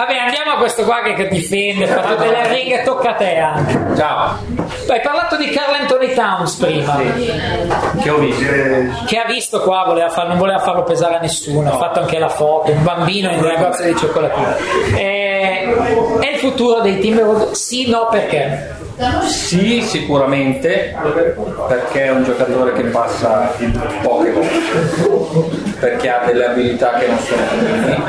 Vabbè, andiamo a questo qua che, che difende, fa tutte le righe, tocca a te anche. Ciao. Hai parlato di Carl Anthony Towns prima. Che ho visto. Che ha visto qua, voleva far- non voleva farlo pesare a nessuno, ha fatto anche la foto, un bambino in un negozio di cioccolatini. Eh, è il futuro dei Timberwolves? Sì, no, perché? Sì, sicuramente, perché è un giocatore che passa poche volte, perché ha delle abilità che non sono comuni,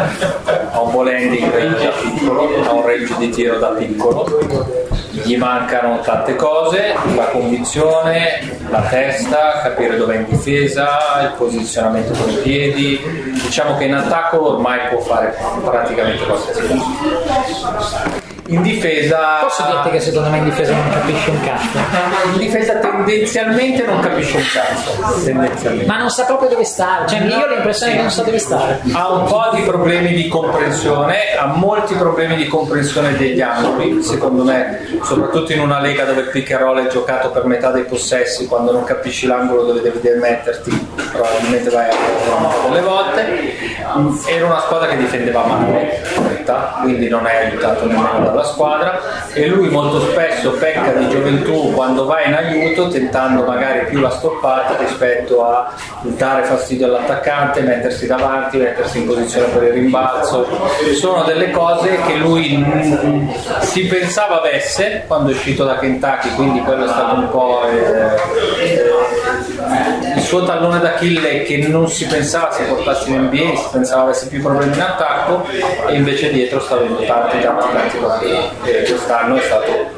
ha un ball handling range da piccolo, ha un range di tiro da piccolo, gli mancano tante cose, la convinzione, la testa, capire dove è in difesa, il posizionamento con i piedi, diciamo che in attacco ormai può fare praticamente qualsiasi cosa. In difesa Posso dirti che secondo me in difesa non capisce un cazzo, in difesa tendenzialmente non capisce un cazzo, tendenzialmente. ma non sa proprio dove stare, cioè io ho l'impressione che non sa dove stare. Ha un po' di problemi di comprensione, ha molti problemi di comprensione degli angoli, secondo me, soprattutto in una lega dove il pick and roll è giocato per metà dei possessi, quando non capisci l'angolo dove devi metterti, probabilmente vai a delle volte. Era una squadra che difendeva male, corretta, quindi non è aiutato nemmeno dalla squadra e lui molto spesso pecca di gioventù quando va in aiuto tentando magari più la stoppata rispetto a dare fastidio all'attaccante, mettersi davanti, mettersi in posizione per il rimbalzo. Sono delle cose che lui si pensava avesse quando è uscito da Kentucky, quindi quello è stato un po' eh, suo tallone d'Achille che non si pensava si portasse in NBA, si pensava avesse più problemi in attacco e invece dietro sta avendo tanti tanti tanti problemi e quest'anno è stato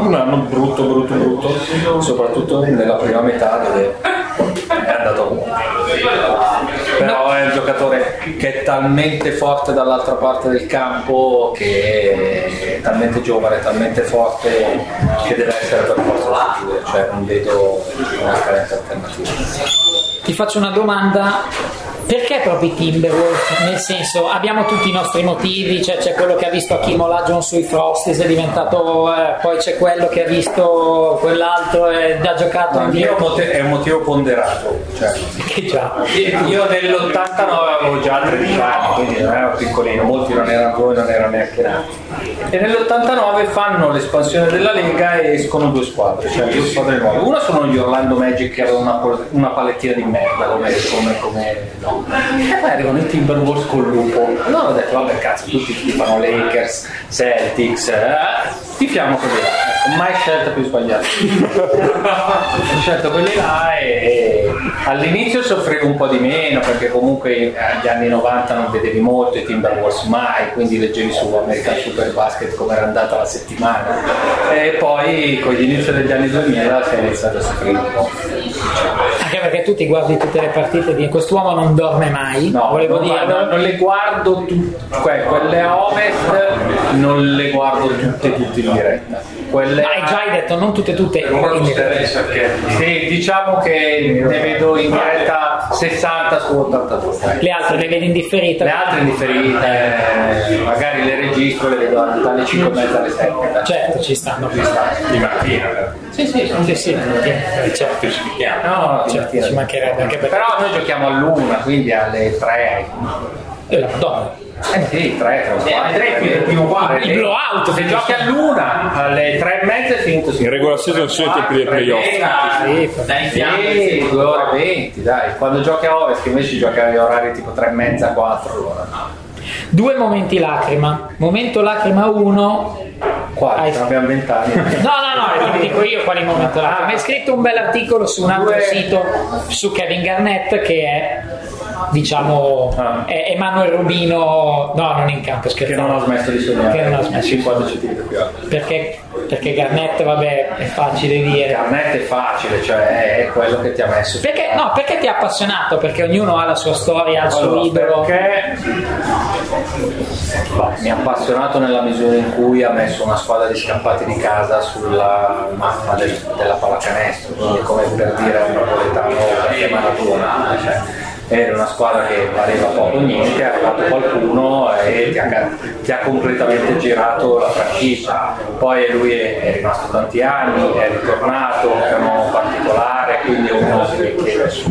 un anno brutto brutto brutto soprattutto nella prima metà dove è andato però è un giocatore che è talmente forte dall'altra parte del campo che è talmente giovane, talmente forte che deve essere per forza sicuro, cioè non vedo una scaletta alternativa. Ti faccio una domanda. Perché proprio i Timberwolves? Nel senso, abbiamo tutti i nostri motivi, cioè c'è quello che ha visto Hakim Olajuwon sui Frosties, è diventato, eh, poi c'è quello che ha visto quell'altro e ha giocato anche è un motivo ponderato, cioè, già. io nell'89 avevo già 13 anni, quindi non ero piccolino, molti non erano voi, non erano neanche nati. E nell'89 fanno l'espansione della Lega e escono due squadre, cioè due squadre nuove. Una sono gli Orlando Magic che avevano una, una palettina di merda come, come, come no. E poi arrivano i Timberwolves col lupo. Allora ho detto, vabbè cazzo, tutti tifano Lakers, Celtics, eh, tifiamo così là. Ecco, mai scelta più sbagliata. ho scelto quelli là e all'inizio soffrivo un po' di meno perché comunque agli anni 90 non vedevi molto i Timberwolves mai, quindi leggevi su American Super Basket come era andata la settimana e poi con l'inizio degli anni 2000 si è iniziato a soffrire un po'. Perché tu ti guardi tutte le partite di quest'uomo non dorme mai, No, volevo non, dire. guardo- non le guardo tutte, quelle a ovest non le guardo tutte tutte in diretta. Quelle Ma hai già hai detto, non tutte tutte. In diretta. Sì, diciamo che ne vedo in diretta 60 su 82. Le altre le vedi in differita. Le altre indifferite, eh, magari le registro, le vedo dalle 5 e mezza alle 7. Certo, ci stanno. di mattina. Sì, sì, sono Sì, sì, eh, certo. Ci chiama. No, di Certo, mattina. Ci mancherebbe anche perché. Però noi giochiamo all'una, quindi alle 3. Eh, la Madonna. Eh sì, 3, 3, 4. il primo uguale. Il blowout, Se giochi all'una, alle 3 e mezza è finito. In regular season sono i tempi dei playoff. Sì, sì, 2 ore e 20, dai. Quando giochi a ovest, invece giochi agli orari tipo 3 e mezza, 4 allora. Due momenti lacrima. Momento lacrima 1. 4, Hai- abbiamo 20 anni. No, no, no, ti dico io quali momento lacrima. Hai scritto un bel articolo su un altro Due- sito su Kevin Garnett che è diciamo Ah. è Emanuele Rubino no non in campo Che scherzo non ho smesso di sognare. Che non ho smesso. 50 cm più alto. perché, perché Garnett vabbè è facile dire Garnett è facile, cioè è quello che ti ha messo. perché, no, perché ti ha appassionato? Perché ognuno ha la sua storia, ha il suo idolo. Perché Bah, mi ha appassionato nella misura in cui ha messo una squadra di scappati di casa sulla mappa del- della pallacanestro, quindi come per dire a un napoletano che Maradona. Cioè, era una squadra che valeva poco niente, è arrivato qualcuno e ti ha, ti ha completamente girato la franchigia. Poi lui è, è rimasto tanti anni, è ritornato, è un uomo particolare, quindi è uno che,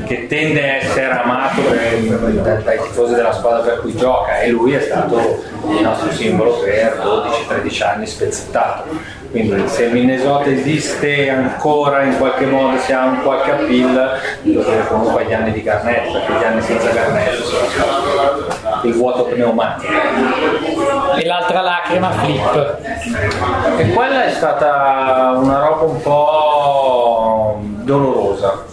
che, tende a essere amato per- dai, dai tifosi della squadra per cui gioca e lui è stato il nostro simbolo per 12-13 anni spezzettato. Quindi se Minnesota esiste ancora in qualche modo, se ha un qualche appeal, lo deve comunque agli anni di Garnett, perché gli anni senza Garnett sono il vuoto pneumatico. E l'altra lacrima, Flip. E quella è stata una roba un po' dolorosa,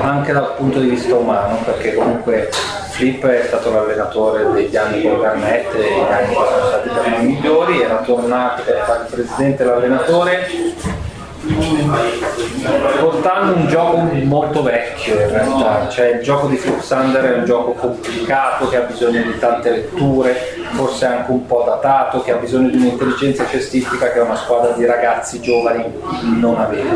anche dal punto di vista umano, perché comunque Flip è stato l'allenatore degli anni con Garnett gli anni che sono stati per noi migliori, era tornato per fare il presidente e l'allenatore portando un gioco molto vecchio in realtà, cioè il gioco di Flip Thunder è un gioco complicato che ha bisogno di tante letture, forse anche un po' datato, che ha bisogno di un'intelligenza cestistica che una squadra di ragazzi giovani non aveva.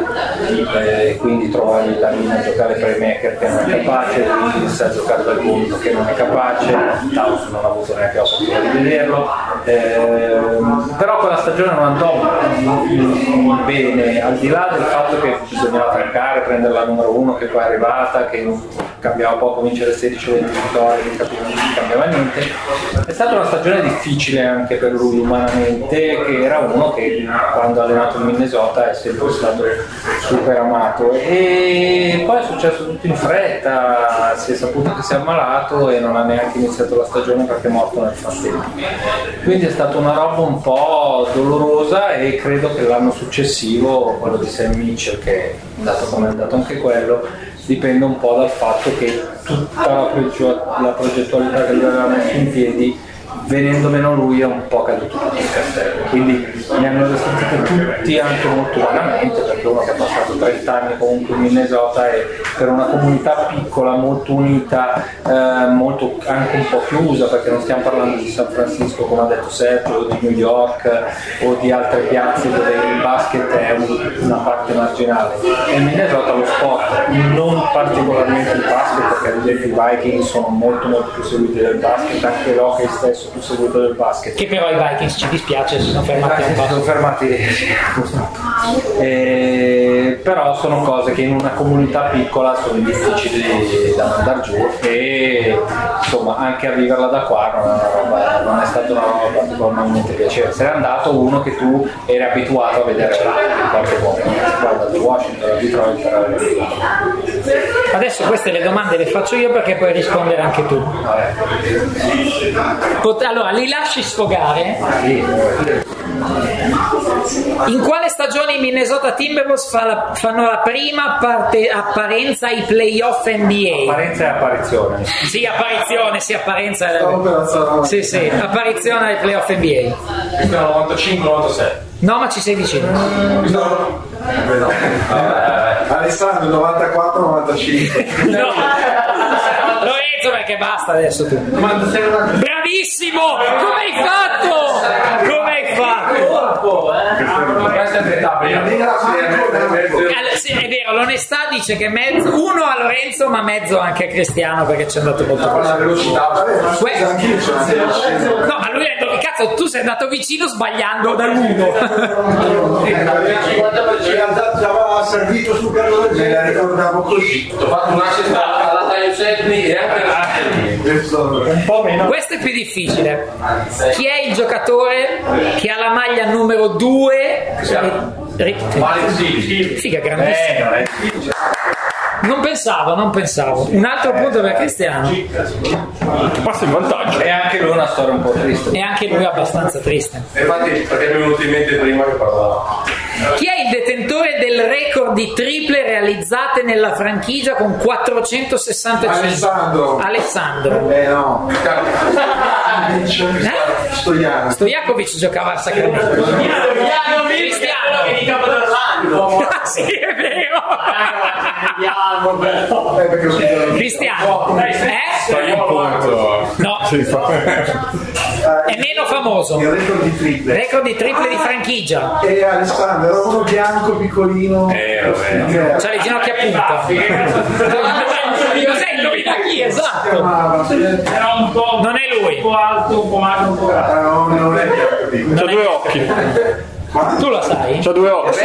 Eh, quindi trovare la linea a giocare playmaker che non è capace, quindi sa giocare dal punto che non è capace, Towns non ha avuto neanche l'opportunità di vederlo, Eh, però quella stagione non andò bene, al di là del fatto che bisognava attaccare, prendere la numero uno che poi è arrivata, che cambiava poco vincere 16 o 20 vittorie, non non cambiava niente, è stata una stagione difficile anche per lui umanamente, che era uno che quando ha allenato il Minnesota è sempre stato super amato e poi è successo tutto in fretta, si è saputo che si è ammalato e non ha neanche iniziato la stagione perché è morto nel frattempo. Quindi è stata una roba un po' dolorosa e credo che l'anno successivo, quello di Sam Mitchell, che è andato come è andato anche quello, dipende un po' dal fatto che tutta la, progettu- la progettualità che lui aveva messo in piedi venendo meno lui è un po' caduto tutto il castello. Quindi mi hanno risentito tutti anche molto vagamente perché uno che ha passato 30 anni comunque in Minnesota e per una comunità piccola molto unita eh, molto anche un po' chiusa perché non stiamo parlando di San Francisco come ha detto Sergio o di New York o di altre piazze dove il basket è un- una parte marginale. E in Minnesota lo sport non particolarmente il basket perché ad esempio i Vikings sono molto molto più seguiti del basket anche l'hockey stesso più seguito del basket. Che però i Vikings ci dispiace, si sono fermati un si sono fermati. Eh, però sono cose che in una comunità piccola sono difficili da mandare giù e insomma anche a viverla da qua non è, una roba- non è stata una roba particolarmente piacevole. Se n'è andato uno che tu eri abituato a vedere in qualche modo. Guarda di Washington, Detroit per Adesso queste le domande le faccio io perché puoi rispondere anche tu. Pot- allora, li lasci sfogare? In quale stagione i Minnesota Timberwolves fa la- fanno la prima parte- apparenza ai playoff NBA? apparenza e apparizione Sì, apparizione, sì, apparenza. Sì, sì, apparizione ai playoff NBA. 95-96. No, ma ci sei vicino. No. Alessandro 94-95. No. Perché basta adesso tu. Bravissimo! Come hai fatto? Come hai fatto? Eh, sì, è vero, l'onestà dice che mezzo, uno a Lorenzo, ma mezzo anche a Cristiano perché ci è andato molto la scena. No, ma lui ha detto che cazzo, tu sei andato vicino sbagliando dall'uno. Ci andava servito del Me la ricordavo così. Ho fatto un assist alla taglio e anche Questo un po' meno Questo è più difficile. Chi è il giocatore che ha la maglia numero 2? Male sì. Figa, grandissimo. eh, non pensavo, non pensavo. Un altro punto per Cristiano. Passa in vantaggio. e anche lui una storia un po' triste E anche lui abbastanza triste. Infatti, perché mi è venuto in mente prima che parlavo. Chi è il detentore del record di triple realizzate nella franchigia con 465? Alessandro. Alessandro. Eh no. Stoiano. Stojakovic giocava al Sacramento. Cristiano. che di Capodorlando Ah, sì, è vero. Eh, lo dicono- Cristiano. Eh? No, Sì, fa- è meno famoso. Il record di triple. Record di triple di franchigia. E Alessandro era uno bianco piccolino. Eh, vabbè. C'ha le ginocchia a punta. Cos'è indovina Sì, esatto. Era un po', Non è lui. un po' alto, un po' magro, un po' grasso. No, non è bianco. C'ha due occhi. Tu lo sai? C'ha due occhi.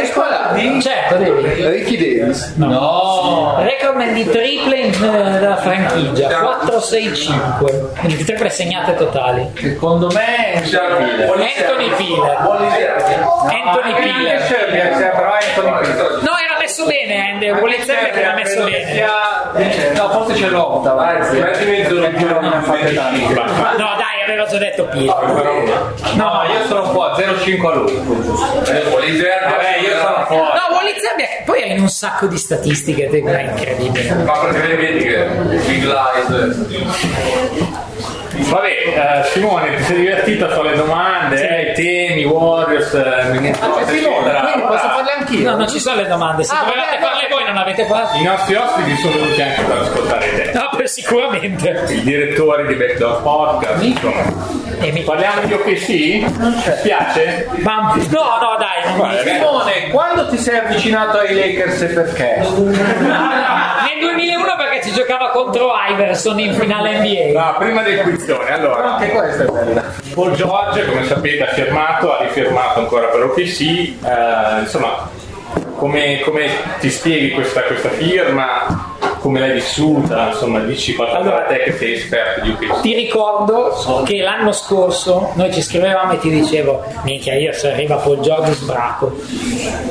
Certo, devi. Ricky Davis. No. Recordman di triple in, eh, della franchigia 4-6-5. Quindi di triple segnate totali. Secondo me Anthony Piller. Anthony Piller. Piller. No, era messo bene, Andy. Vuole che era messo bene. No, forse c'è l'Opta, vai. Mezzo Non ha fatte tante. No, dai, aveva già detto Piller. No, io sono qua, 0,5 a lui. Vabbè, io sono fuori. No, Wally Zerbia, poi hai un sacco di statistiche, te- è incredibile. Ma perché vedi che Big Light Vabbè, eh, Simone, ti sei divertito a fare le domande, eh, i temi, Warriors, eh, niente, eccetera. Quindi posso farle anch'io? No, non ci sono le domande. Se Ah, volevate vabbè, farle voi, non avete fatto? I nostri ospiti sono venuti anche per ascoltare te. No, per sicuramente. Il direttore di Backdoor Podcast, insomma. E mi Parliamo di OKC? Ti piace? Ma- no, no, dai, non ragazzi. Simone, quando ti sei avvicinato ai Lakers e perché? Nel 2001 perché ci giocava contro Iverson in finale NBA. No, prima del quizzone, allora. Anche questa è bella. Paul George, come sapete, ha firmato, ha rifirmato ancora per OKC. eh, insomma, come, come ti spieghi questa, questa firma? Come l'hai vissuta? Insomma, dici qualcosa Allora, te che sei esperto di OKC. Ti ricordo che l'anno scorso noi ci scrivevamo e ti dicevo, minchia io se arriva Paul George sbraco.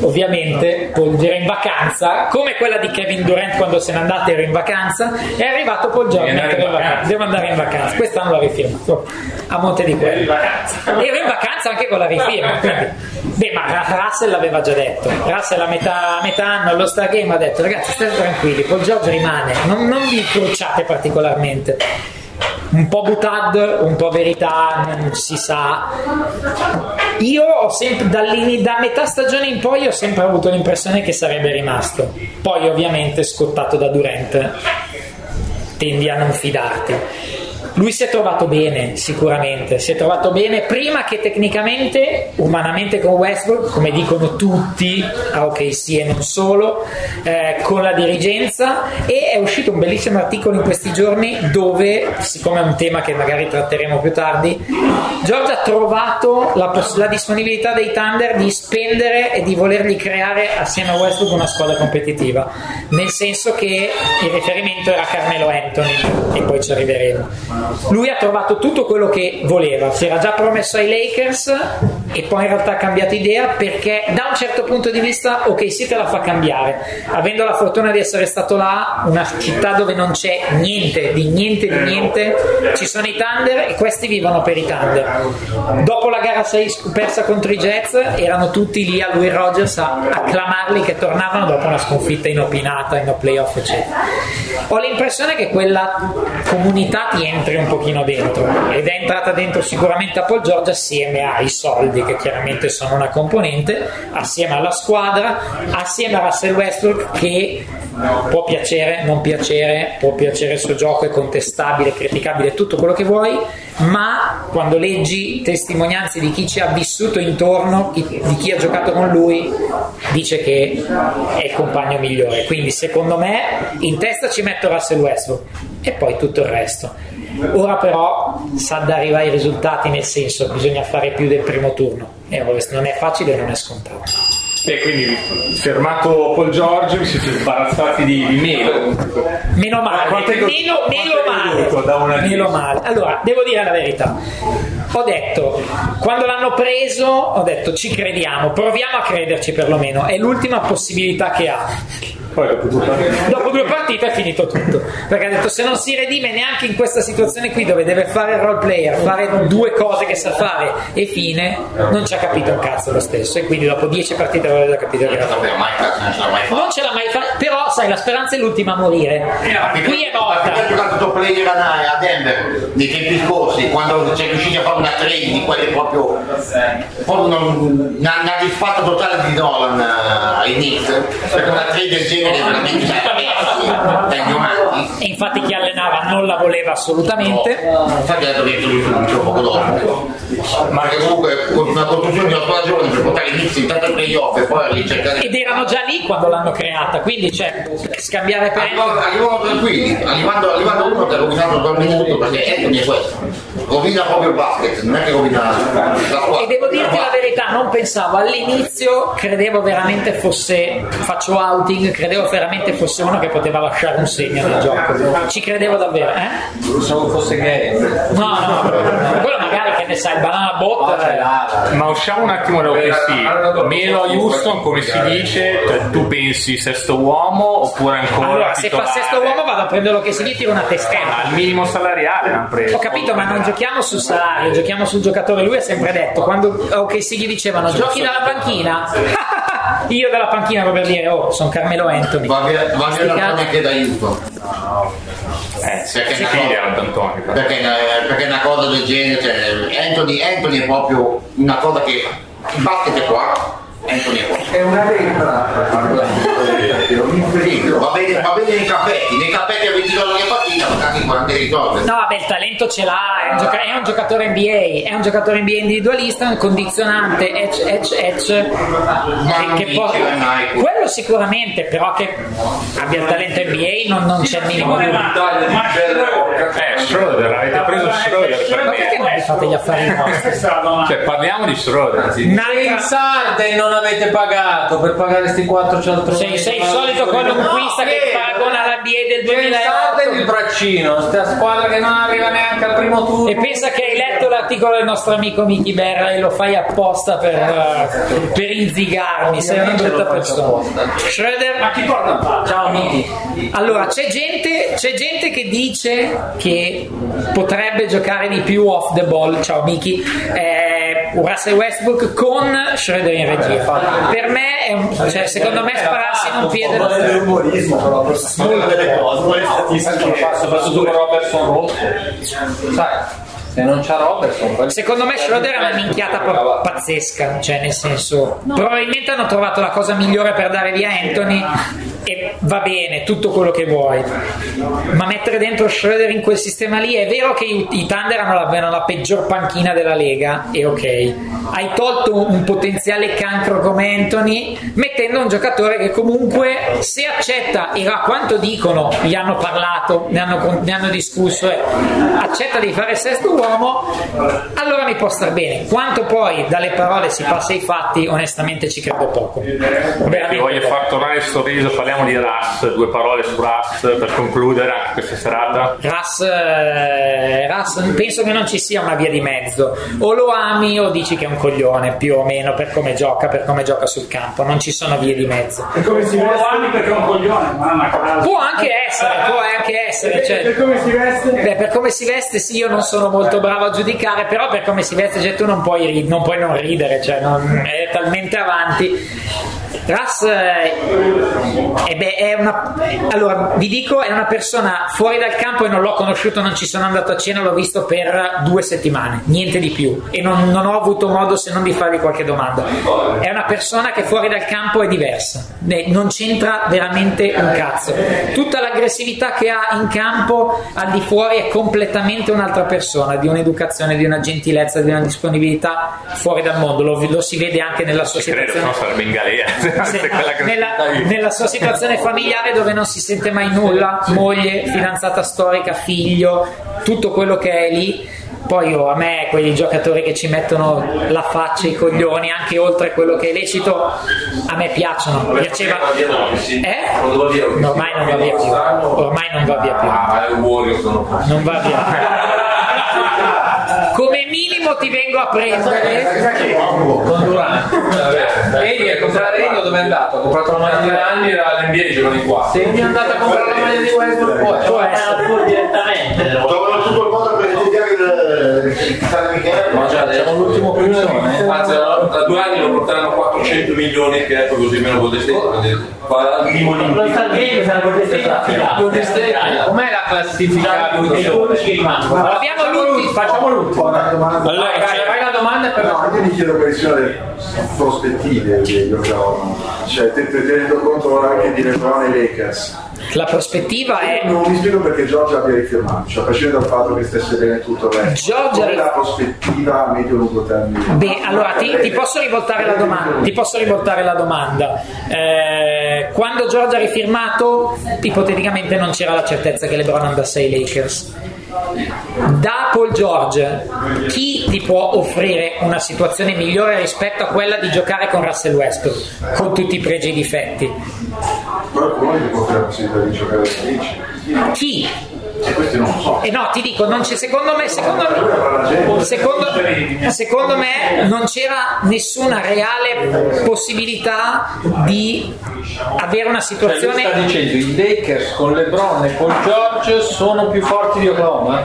Ovviamente Paul era in vacanza, come quella di Kevin Durant quando se n'è andato ero in vacanza, è arrivato Paul George. Devo andare in vacanza, quest'anno l'ha rifirmato a Monte di Quelli. Ero in vacanza anche con la rifirma. Beh, ma Russell l'aveva già detto. Russell a metà, metà anno allo Star Game ha detto ragazzi state tranquilli, Paul George rimane, non, non vi cruciate particolarmente. Un po' butad, un po' verità, non si sa. Io ho sempre, da metà stagione in poi ho sempre avuto l'impressione che sarebbe rimasto. Poi ovviamente scottato da Durant tendi a non fidarti. Lui si è trovato bene, sicuramente, si è trovato bene prima che tecnicamente, umanamente con Westbrook, come dicono tutti, a OKC e non solo, eh, con la dirigenza. E è uscito un bellissimo articolo in questi giorni dove, siccome è un tema che magari tratteremo più tardi, Giorgia ha trovato la, poss- la disponibilità dei Thunder di spendere e di volergli creare assieme a Westbrook una squadra competitiva, nel senso che il riferimento era Carmelo Anthony e poi ci arriveremo. Lui ha trovato tutto quello che voleva, si era già promesso ai Lakers e poi in realtà ha cambiato idea perché da un certo punto di vista ok sì te la fa cambiare. Avendo la fortuna di essere stato là una città dove non c'è niente di niente di niente ci sono i Thunder e questi vivono per i Thunder. Dopo la gara 6 persa contro i Jets erano tutti lì a lui Rogers a acclamarli che tornavano dopo una sconfitta inopinata in playoff eccetera ho l'impressione che quella comunità ti entri un pochino dentro ed è entrata dentro sicuramente a Paul George assieme ai soldi che chiaramente sono una componente assieme alla squadra assieme a Russell Westbrook che può piacere, non piacere può piacere il suo gioco, è contestabile, criticabile tutto quello che vuoi ma quando leggi testimonianze di chi ci ha vissuto intorno di chi ha giocato con lui dice che è il compagno migliore. Quindi secondo me in testa ci metto Russell Westbrook e poi tutto il resto. Ora però sa da arrivare ai risultati nel senso bisogna fare più del primo turno. E non è facile e non è scontato E quindi fermato Paul George vi siete sbarazzati di, di melo. meno male. Meno, meno male. meno male. Allora devo dire la verità ho detto quando l'hanno preso ho detto ci crediamo proviamo a crederci perlomeno. È l'ultima possibilità che ha. Poi dopo due partite. dopo due partite è finito tutto. Perché ha detto se non si redime neanche in questa situazione qui dove deve fare il role player fare due cose che sa fare e fine non ci ha capito un cazzo lo stesso. E quindi dopo dieci partite aveva capito che era Non ce l'ho mai fatto. non ce l'ha mai fatta però sai la speranza è l'ultima a morire. Qui è Ha player a Denver nei tempi scorsi, quando c'è riuscito a fare una trade di quelle proprio, proprio una, una, disfatta totale di Nolan eh, ai Knicks, perché una trade del genere è veramente da ignoranti. e infatti chi allenava non la voleva assolutamente Infatti ha detto che lui subito poco dopo. Ma che comunque con una costruzione di una squadra giovane per portare i Knicks intanto ai playoff e poi a ricercare ed erano già lì quando l'hanno creata quindi cioè, scambiare per arrivano tranquilli, arrivando, arrivando uno che ha rovinato totalmente tutto perché Anthony è questo. Rovina proprio il basket, non è che rovina la squadra. E devo dirti la verità, non pensavo all'inizio, credevo veramente fosse, faccio outing, credevo veramente fosse uno che poteva lasciare un segno nel gioco. Ci credevo davvero, eh? Pensavo fosse gay. No, no, quello magari che ne sai, banana bot. eh, Ma usciamo un attimo da OKC. Melo Houston, come si dice, cioè, tu pensi sesto uomo oppure ancora Allora, se fa sesto uomo vado a prendere che si tira una ma testata. il minimo salariale l'hanno preso. Ho capito, ma non giochiamo sul salario, giochiamo sul giocatore. Lui ha sempre detto, quando ok, si gli dicevano giochi dalla panchina, io dalla panchina proprio per dire, oh, sono Carmelo Anthony. Va via, va l'Antoni cazzi. che da Houston. Eh, Perché si cosa- D'Antoni. però. Perché, perché una cosa del genere, cioè, Anthony, Anthony è proprio una cosa che è qua, Anthony è una lettera. Sì, va bene, va bene nei cappetti, nei cappetti a 20 dollari magari 40 ritorni. No, vabbè, il talento ce l'ha, è un, gioca- è un giocatore NBA, è un giocatore NBA individualista, un condizionante, edge, edge, edge. non che, che può- quello sicuramente, però che abbia il talento NBA non, non c'è il minimo dubbio. Di Eh, Schroeder, avete preso Schroeder Ma perché non vi fate gli affari vostri? Cioè, parliamo di Schroeder. Pensate, non avete pagato per pagare questi quattro cialtroni. Sei, sei il solito columnista che paragona la BA del Pensate 2008 il braccino, sta squadra che non arriva neanche al primo turno. e pensa che hai letto l'articolo del nostro amico Miki Berra e lo fai apposta per, eh, per inzigarmi, sei una brutta persona. Schroeder, Ma chi palo? Ciao Miki. allora c'è gente, c'è gente che dice che potrebbe giocare di più off the ball, ciao Miki, eh, Russell Westbrook con Schroeder in regia. Per me, è un- cioè, secondo me spararsi in un piede lo L'umorismo, però, sono delle cose, quelle statistiche. Soprattutto con Robertson rotto. Sai, se non c'ha Robertson, Secondo me Schroeder è una minchiata pa- pazzesca, cioè nel senso, probabilmente hanno trovato la cosa migliore per dare via Anthony e va bene, tutto quello che vuoi, ma mettere dentro Schroeder in quel sistema lì è vero che i, i Thunder hanno la, hanno la peggior panchina della Lega, e ok, hai tolto un potenziale cancro come Anthony mettendo un giocatore che comunque se accetta e a quanto dicono, gli hanno parlato, ne hanno, ne hanno discusso, e accetta di fare sesto uomo, allora mi può star bene. Quanto poi dalle parole si passa ai fatti, onestamente ci credo poco. Veramente voglio far tornare il sorriso, parliamo di Russ, due parole su Russ per concludere anche questa serata. Russ, eh, Russ, penso che non ci sia una via di mezzo. O lo ami o dici che è un coglione, più o meno, per come gioca, per come gioca sul campo. Non ci sono vie di mezzo. E come si Lo veste? ami perché è un coglione, ma non a caso. Può anche essere, può anche essere. Cioè, come si veste? Beh, per come si veste, sì, io non sono molto bravo a giudicare, però per come si veste, cioè, tu non puoi, non puoi non ridere, cioè, non- è talmente avanti. Russ eh, eh beh, è una allora vi dico è una persona fuori dal campo e non l'ho conosciuto non ci sono andato a cena l'ho visto per due settimane niente di più. E non, non ho avuto modo se non di fargli qualche domanda. È una persona che fuori dal campo è diversa Eh, non c'entra veramente un cazzo. Tutta l'aggressività che ha in campo al di fuori è completamente un'altra persona di un'educazione di una gentilezza di una disponibilità fuori dal mondo. Lo, lo si vede anche nella sua Ci credo, situazione no sarebbe in galera. Se- Se quella che- nella, nella sua situazione familiare dove non si sente mai nulla, moglie, fidanzata storica, figlio, tutto quello che è lì. Poi io, a me quei giocatori che ci mettono la faccia, i coglioni, anche oltre quello che è lecito, a me piacciono. Piaceva. Eh? Ormai non va via più. Ormai non va via più. Ah, sono Non va via. Minimo ti vengo a prendere. con Durant. Vedi, a comprare Rino dove è andato? Ha comprato la maglia di tre anni era l'NBA giocano qua. Se mi è andato a comprare la maglia di Westbrook, può Può essere. pur direttamente. Trovano tutto il modo per studiare il San Michele. Ma già Siamo l'ultimo pioniere. Anzi, tra due anni lo porteranno a 400 milioni che è poi così meno minimo Lo limite. Stargate sarà State, com'è la classifica? Abbiamo l'ultimo. Facciamo l'ultimo. Allora, vai, vai la domanda e poi No, io mi chiedo quali sono le prospettive di giocavano. Cioè, te- te- tenendo conto ora anche di LeBron e Lakers. La prospettiva è Non mi spiego perché Giorgia abbia rifirmato, cioè a prescindere dal fatto che stesse bene tutto il resto. Giorgia Qual è la prospettiva a medio-lungo termine? Beh, allora ti, ti posso rivoltare la domanda. Ti posso rivoltare la domanda. Eh, quando Giorgia ha rifirmato, ipoteticamente non c'era la certezza che LeBron andasse ai Lakers. Da Paul George, chi ti può offrire una situazione migliore rispetto a quella di giocare con Russell Westbrook, con tutti i pregi e i difetti? Qualcuno gli può offrire la possibilità di giocare ai 10. Chi? E questi non lo so. E no, ti dico, non c'è, secondo me, secondo me, secondo, secondo me non c'era nessuna reale possibilità di avere una Cioè, situazione. sta dicendo i Lakers con LeBron e Paul George sono più forti di Oklahoma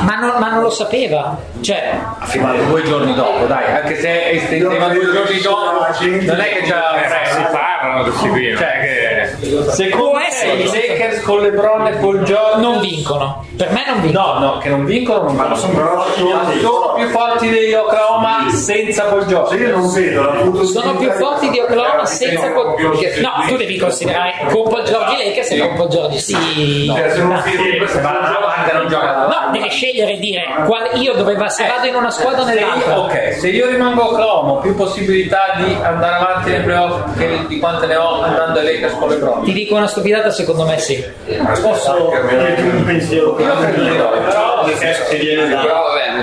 Ma non, ma non lo sapeva. Cioè, ha firmato due giorni dopo dai anche se estendeva due giorni dopo non è che già Eh, si parlano questi qui, cioè che secondo me i Lakers con LeBron e Paul George non vincono. Per me non vincono. no no che non vincono non vanno sono, sono- più forti degli Oklahoma senza Paul Se George io non vedo la Sono più forti di Oklahoma senza Paul No, tu devi considerare con Paul George i Lakers e con Paul George sì. Cioè, se non No. non gioca No, devi scegliere e dire qual- io dove va, se vado in una squadra o Se io- nell'altra. ok, se io rimango a Oklahoma ho più possibilità di andare avanti nei playoff che di quante ne ho andando ai Lakers con LeBron Ti dico una stupidata, secondo me sì. Posso dirti un pensiero io credo di no però nel senso che viene da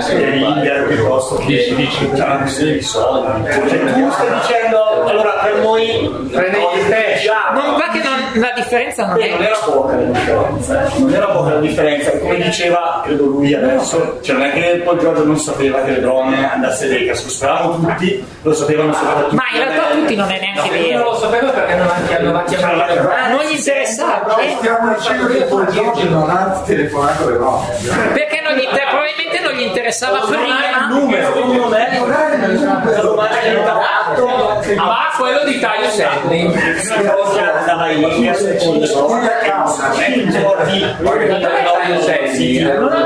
dall'India piuttosto che c'è una questione di soldi cioè tu stai dicendo allora per noi Prendevi te. Non va che non- la differenza non non è. era poca la differenza, eh. non era poca la differenza, come diceva credo lui adesso, cioè non è che Paul Giorgio non sapeva che LeBron andasse ai Lakers, lo speravamo tutti, lo sapevano soprattutto. Ma in realtà tutti non è neanche io non lo vero. sapevo perché non l'ha chiamato Non gli interessava. eh. Stiamo dicendo che George non ha telefonato le no. Perché non gli inter- probabilmente non gli interessava prima. numero, secondo me, la domanda che aveva fatto, ma quello di Taglio ai Lakers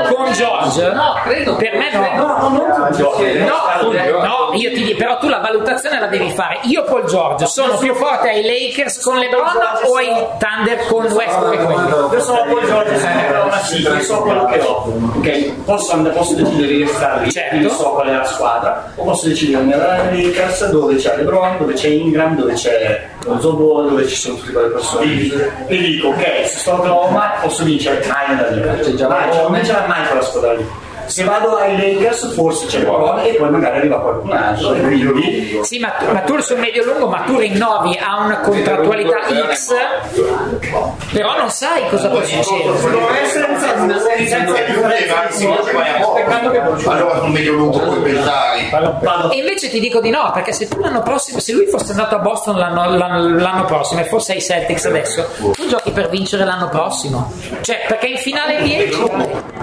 con George? no credo Per me no. No, non con Giorgio. No, no, io ti dico, però tu la valutazione la devi fare. Io Paul George sono più forte ai Lakers con LeBron o ai Thunder con Westbrook? Io sono Paul Giorgio, sempre una sì, io so quello che ho. Ok, posso, and- posso decidere di restare lì, Certo. quindi so qual è la squadra, o posso decidere di andare ai Lakers dove c'è LeBron, dove c'è Ingram, dove c'è Ball, dove ci sono tutte quelle persone lì. E dico, ok, se sto a Oklahoma posso vincere mai. C'è Mai, LeBron. non vincerà mai quella squadra lì. Se vado ai Lakers forse c'è LeBron e poi magari arriva qualcun altro e quindi Sì, ma, ma tu sul medio lungo, ma tu rinnovi a una contrattualità X, però non sai cosa può succedere. senza, Allora sul medio lungo puoi pensare. E invece ti dico di no, perché se tu l'anno prossimo, se lui fosse andato a Boston l'anno, l'anno- l'anno prossimo e fosse ai Celtics adesso, tu giochi per vincere l'anno prossimo. Cioè, perché in finale 10.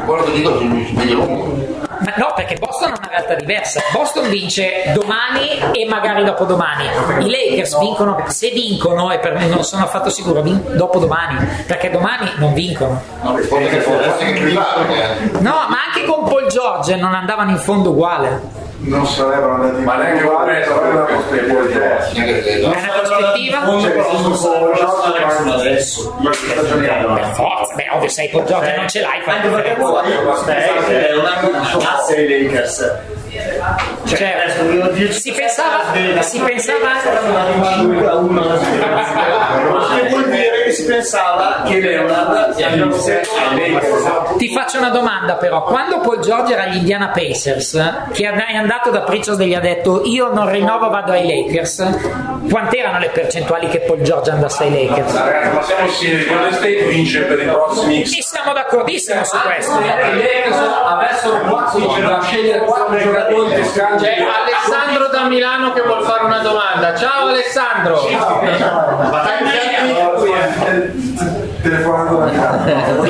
Quello che dico sul medio lungo. Ma no, perché Boston è una realtà diversa. Boston vince domani e magari dopodomani. I Lakers vincono, se vincono, e per me non sono affatto sicuro, vin- dopodomani, perché domani non vincono. Là, perché- No, ma anche con Paul George non andavano in fondo uguale. Non sarebbero andati Ma neanche un però è una prospettiva diversa. neanche se- È una prospettiva? non so cosa sono adesso. Per forza, beh, ovvio, sei Paul George non ce l'hai, anche perché poi è una classe ai Lakers Cioè, adesso volevo dirci si pensava, si pensava 5 a 1 che vuol dire che si pensava che Leonard Ti faccio una domanda però, quando Paul George era agli Indiana Pacers, che è andato da Pritchard e gli ha detto io non rinnovo vado ai Lakers, quant'erano le percentuali che Paul George andasse ai Lakers? Ragazzi, ma siamo Golden State vince per i prossimi E siamo d'accordissimo su questo. i Lakers avessero da scegliere quattro giocatori C'è Alessandro da Milano che vuol fare una domanda. Ciao Alessandro! telefonando da Milano.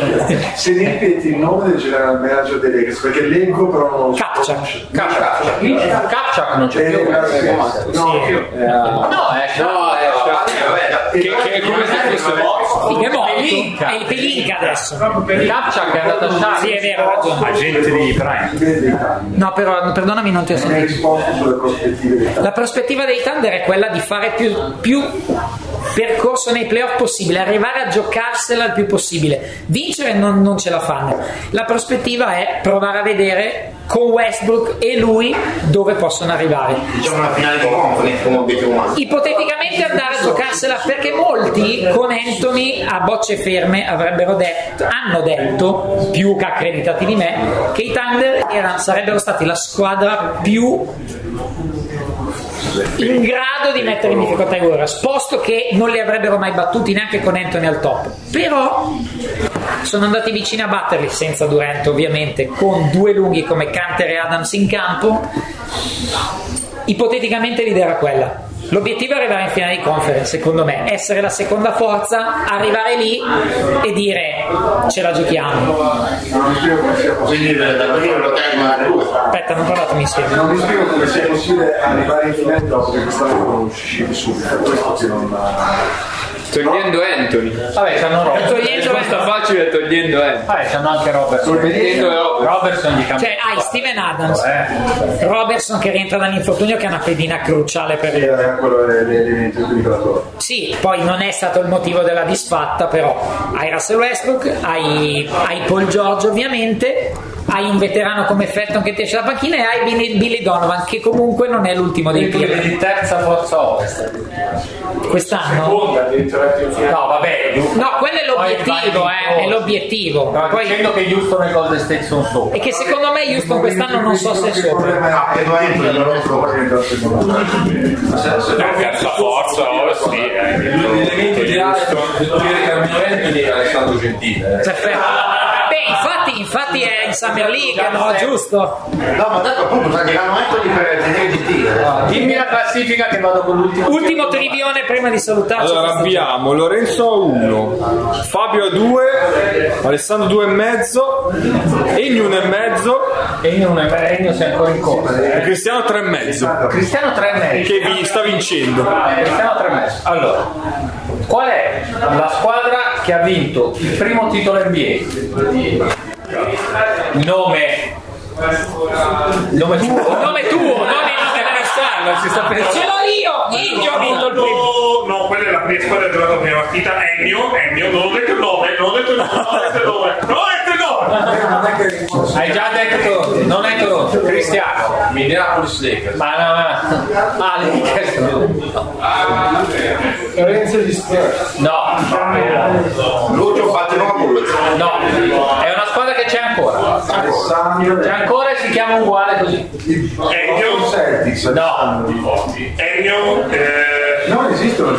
Se ripeti il nome del general manager Lakers, perché leggo però non lo so. Kapchak. Kapchak non c'è Eh, più. No, no no e- Che, che è come se fosse morto. È morto. È il Pelinka adesso. Kapchak è andato a Shark. Sì, è vero, ha ragione. Agente di Prime. No, però perdonami, non ti ho sentito. La prospettiva dei Thunder è quella di fare più, più percorso nei playoff possibile, arrivare a giocarsela il più possibile. Vincere non, non ce la fanno. La prospettiva è provare a vedere con Westbrook e lui dove possono arrivare. Diciamo una finale di conference come obiettivo. Ipoteticamente andare a giocarsela perché molti con Anthony a bocce ferme avrebbero detto, hanno detto, più che accreditati di me, che i Thunder erano- sarebbero stati la squadra più in grado di mettere in difficoltà i Warriors, posto che non li avrebbero mai battuti neanche con Anthony al top. Però sono andati vicini a batterli senza Durant ovviamente, con due lunghi come Canter e Adams in campo. Ipoteticamente l'idea era quella. L'obiettivo è arrivare in finale di conference, secondo me, essere la seconda forza, arrivare lì e dire ce la giochiamo. Quindi da. Aspetta, non parlatemi insieme. Non mi spiego come sia possibile arrivare in finale dopo che quest'anno non uscivi subito. Questo che non Togliendo Anthony. Vabbè, c'hanno Robert. Togliendo Risposta facile togliendo Anthony. Vabbè, c'hanno anche Robertson. Mettendo Robert. Robertson gli cambia. Cioè, hai Steven Adams, Eh. Robertson che rientra dall'infortunio che è una pedina cruciale per era quello. Sì, poi non è stato il motivo della disfatta, però hai Russell Westbrook, hai, hai Paul George ovviamente, hai un veterano come Felton che ti esce dalla panchina e hai Billy, Billy Donovan che comunque non è l'ultimo dei piedi. di terza forza ovest. Quest'anno? No, vabbè. No, quello è l'obiettivo, eh, di è l'obiettivo. Stavo Poi, dicendo che Houston e Golden State sono sopra. e che secondo me Houston quest'anno non so se è sopra. Ah, è e due entri, non so è anno. La terza forza, oh, sì. eh. L'elemento ideale per dire che Anthony è Alessandro Gentile. eh. Perfetto. Infatti, infatti è in Summer League, no? Giusto? No, ma detto appunto, taglieranno Anthony per tenere gentile. Dimmi la classifica che vado con l'ultimo. Ultimo trivione prima di salutarci. Allora abbiamo Lorenzo a 1, Fabio a 2, Alessandro 2 e mezzo, Egno 1 e mezzo Egno non è Egno sei ancora in corsa. e Cristiano 3 e mezzo Cristiano 3 e mezzo. che vi sta vincendo. Cristiano 3 e mezzo. Allora, qual è la squadra che ha vinto il primo titolo NBA? Nome. Nome tuo. Nome tuo, nome Non si sta pensando. Ce l'ho io! Io ho vinto il primo. No, no, quella è la prima squadra che ha giocato la prima partita. Ennio, Ennio, non ho detto il nome, non ho detto il nome, non ho detto il nome, non ho detto il nome. Hai già detto, non è Toronto, Cristiano. Minneapolis Lakers. Ma no, no. Ah, Lakers. Lorenzo di Spurs. No, Lucio Baltimore Bullets. no, è una squadra che c'è ancora. Alessandro. C'è ancora e si chiama uguale così. Ennio Celtics. No, Ennio, eh, Non esistono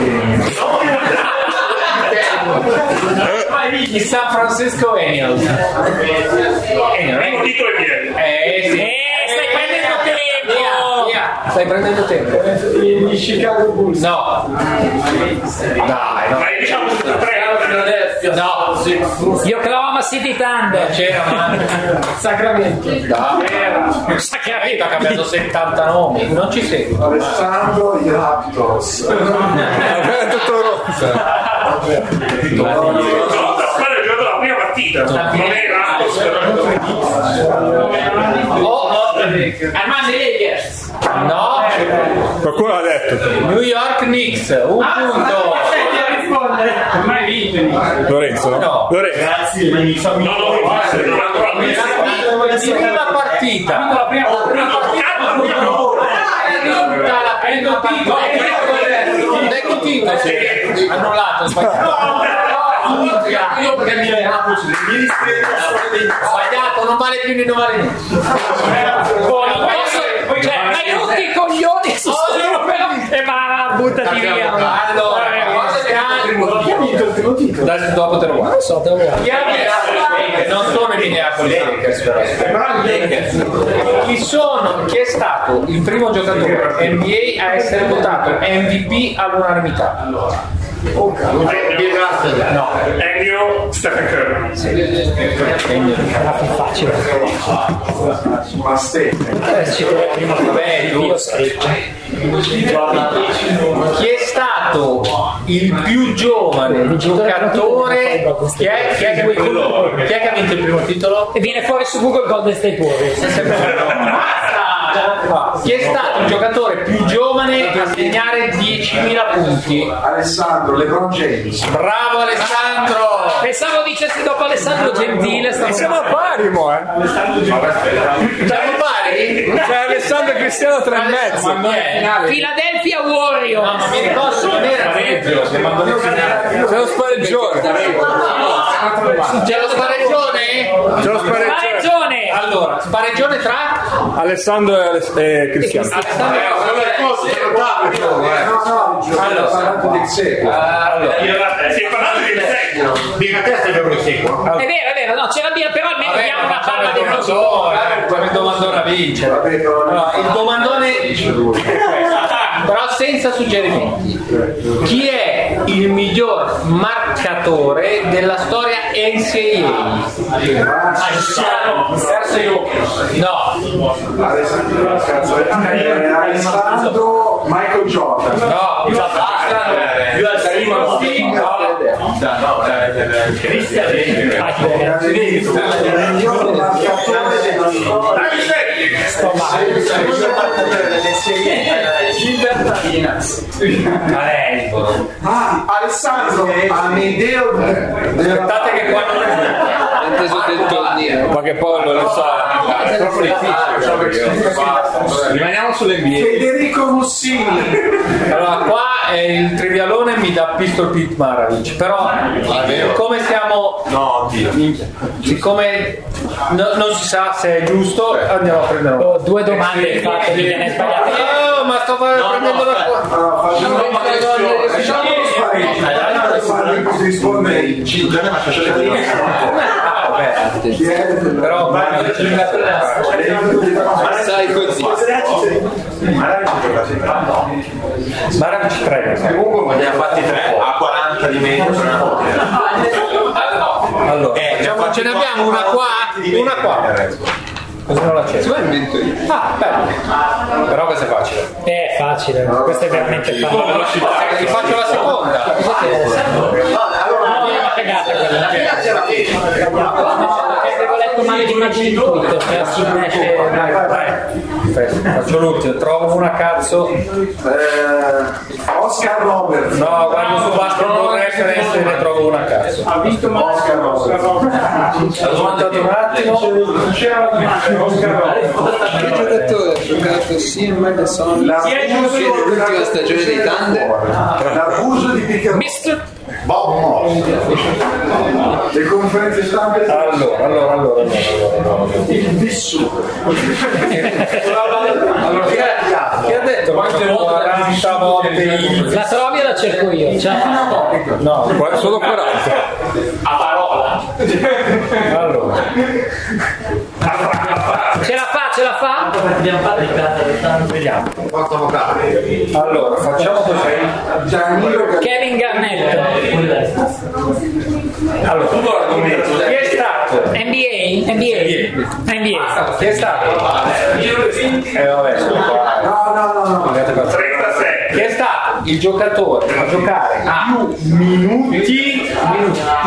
lì. i San Francisco. Angels, non dico i miei. Eh sì. Eh, stai prendendo tempo! Via, Stai prendendo tempo. Gli Chicago Bulls. No. Dai, no. Ma diciamo tutti tre. No, sì. Io Oklahoma City Thunder. C'era, ma. Sacramento. Dai. Sacramento. Ha cambiato 70 nomi. Non ci segui. Alessandro i Raptors. Tutto. No, la squadra ha giocato la prima partita. Non è Raptors. Oh. Armando Lakers. No. Qualcuno l'ha detto. New York Knicks. Un punto. Ormai vinto. Lorenzo, no? No. Lorenzo. No, no, basta, non ha ancora visto. Prima partita. La prima Vinta la prima partita. Detto titolo. Sì. Annullato, sbagliato. Io perché mi Sbagliato, non vale più di non vale niente. Cioè, ma io i coglioni numero e ma buttati via. Allora, Adesso dopo te lo guardo. Non so, te lo guardo. Non sono i Minneapolis Lakers però. Chi sono? Chi è stato il primo giocatore NBA a essere votato MVP all'unanimità? Bill Russell. No. Ennio, Stephen Curry. Era più facile. Ma Stefano. Eh, ci deve prima Vabbè, tu. io scritto. Chi è stato stato il più giovane giocatore chi è, chi è che, chi è che ha vinto il primo titolo? E viene fuori su Google Golden State Warriors. Chi è stato il giocatore più giovane a segnare 10.000 punti? Alessandro Lebron James. Bravo Alessandro! Pensavo dicessi dopo Alessandro Gentile. E siamo a pari, mo, eh. Siamo pari? C'è Alessandro Cristiano tre e mezzo. Philadelphia Warriors. No, non mi ricordo, non era pareggio. C'è lo spareggione. C'è lo spareggione? C'è lo spareggione. Allora, spareggione tra Alessandro e Ale- e Cristiano. Alessandro e No, no, Allora. ho parlato del secolo. Allora, Si è vero, è vero, no, c'era via, però almeno vabbè, ma una palla il di domandone, come il domandone a vincere. Allora, il domandone però senza suggerimenti. Chi è il miglior marcatore della storia NCAA? No, Alessandro, eh, Michael Jordan. no, Io al Salimo Il miglior marcatore della storia. Ah, Alessandro Aspettate che qua Ma che poi non lo sa. È troppo difficile. Rimaniamo sull'NBA. Federico Mussini. Allora, qua è il trivialone mi dà Pistol Pete Maravich, però come siamo No, siccome no- non si sa se è giusto andiamo a prendere Ho due domande fatte, mi viene sbagliato. Oh, ma sto prendendo la Allora, facciamo facciamo lo spareggio. Si risponde in 5 anni, ma Chi è? però Sai così. Maravich 3 Comunque ne ha fatti tre, a 40 di media. allora Eh, fatti ce ne abbiamo una qua una qua. Così non la c'è? Se invento io. ah bello. Però questo è facile. È facile, questo è veramente facile. ti faccio la seconda No, è una cagata quella. Avevo letto male di in Twitter, che la si esce. Aspetta, faccio l'ultimo trovo una cazzo Eh, Oscar Robert. no guardo su basketball reference ne trovo una cazzo Ha vinto Oscar Robert. aspettate un attimo Che giocatore ha giocato sia in Media Sonic L'abuso sia nell'ultima stagione dei Thunder? L'abuso di Mr. Bob Moss. le conferenze stampa allora allora allora allora, allora. il vissuto. Allora, chi, ha, detto quante volte 40 volte La trovi la cerco io? No Solo 40. a parola. allora fa, ce la fa? vediamo Porta vocale. allora facciamo così Galli- Kevin Garnett. allora chi è stato NBA? NBA? NBA. chi è stato eh vabbè sono qua No, no, no, no. 36. chi è stato il giocatore a giocare più minuti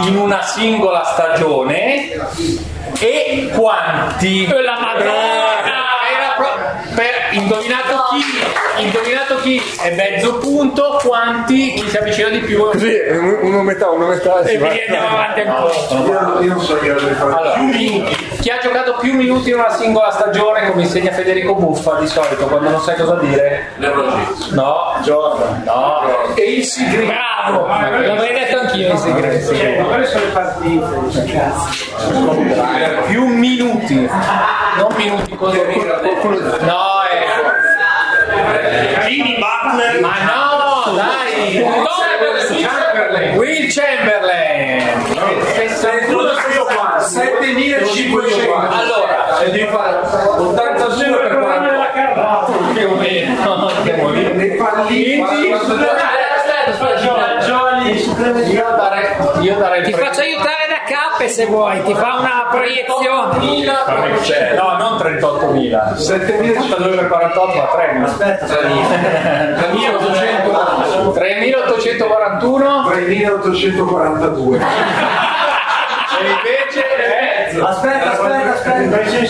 in una singola stagione e quanti la Madonna! Per indovinato chi? Indovinato chi? È mezzo punto quanti? Chi si avvicina di più? Così, uno metà, uno metà. E va. quindi andiamo avanti ancora. Io, io non so che allora, chi ha giocato più minuti in una singola stagione come insegna Federico Buffa di solito quando non sai cosa dire? No. Jordan. No. E il Sigrid Bravo! L'avrei detto anch'io in segreto. Quali sono le partite? più minuti. Non minuti così. No Jimmy Butler. ma no dai. Will Chamberlain. 7500. allora devi fare 82 per 40 più o meno. Le palline. io darei io darei Ti faccio aiutare da cappe se vuoi, ti fa una proiezione. 38.000 no non 38.000 7500. 82 per 48 a 3 Aspetta, 1800. 3841 3842. e invece è Aspetta, aspetta, aspetta, dettagli.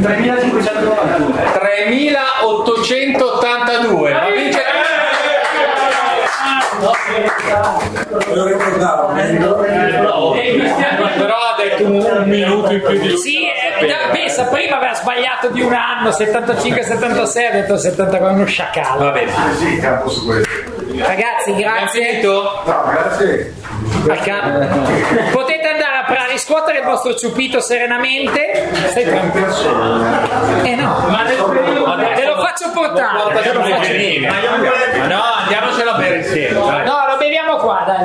3591. 3882 ma vince Lo ricordavo. però ha detto un, un minuto in più di lui Sì, eh, pensa, prima aveva sbagliato di un anno, 75-76, ha detto 74, uno sciacallo. va bene Sì, campo su questo. Ragazzi, grazie. No, grazie. Potete andare a riscuotere il vostro ciupito serenamente. Stai tranquillo. Eh no, te lo faccio portare. faccio- ma no andiamocelo a bere insieme dai. No, lo beviamo qua, dai. lo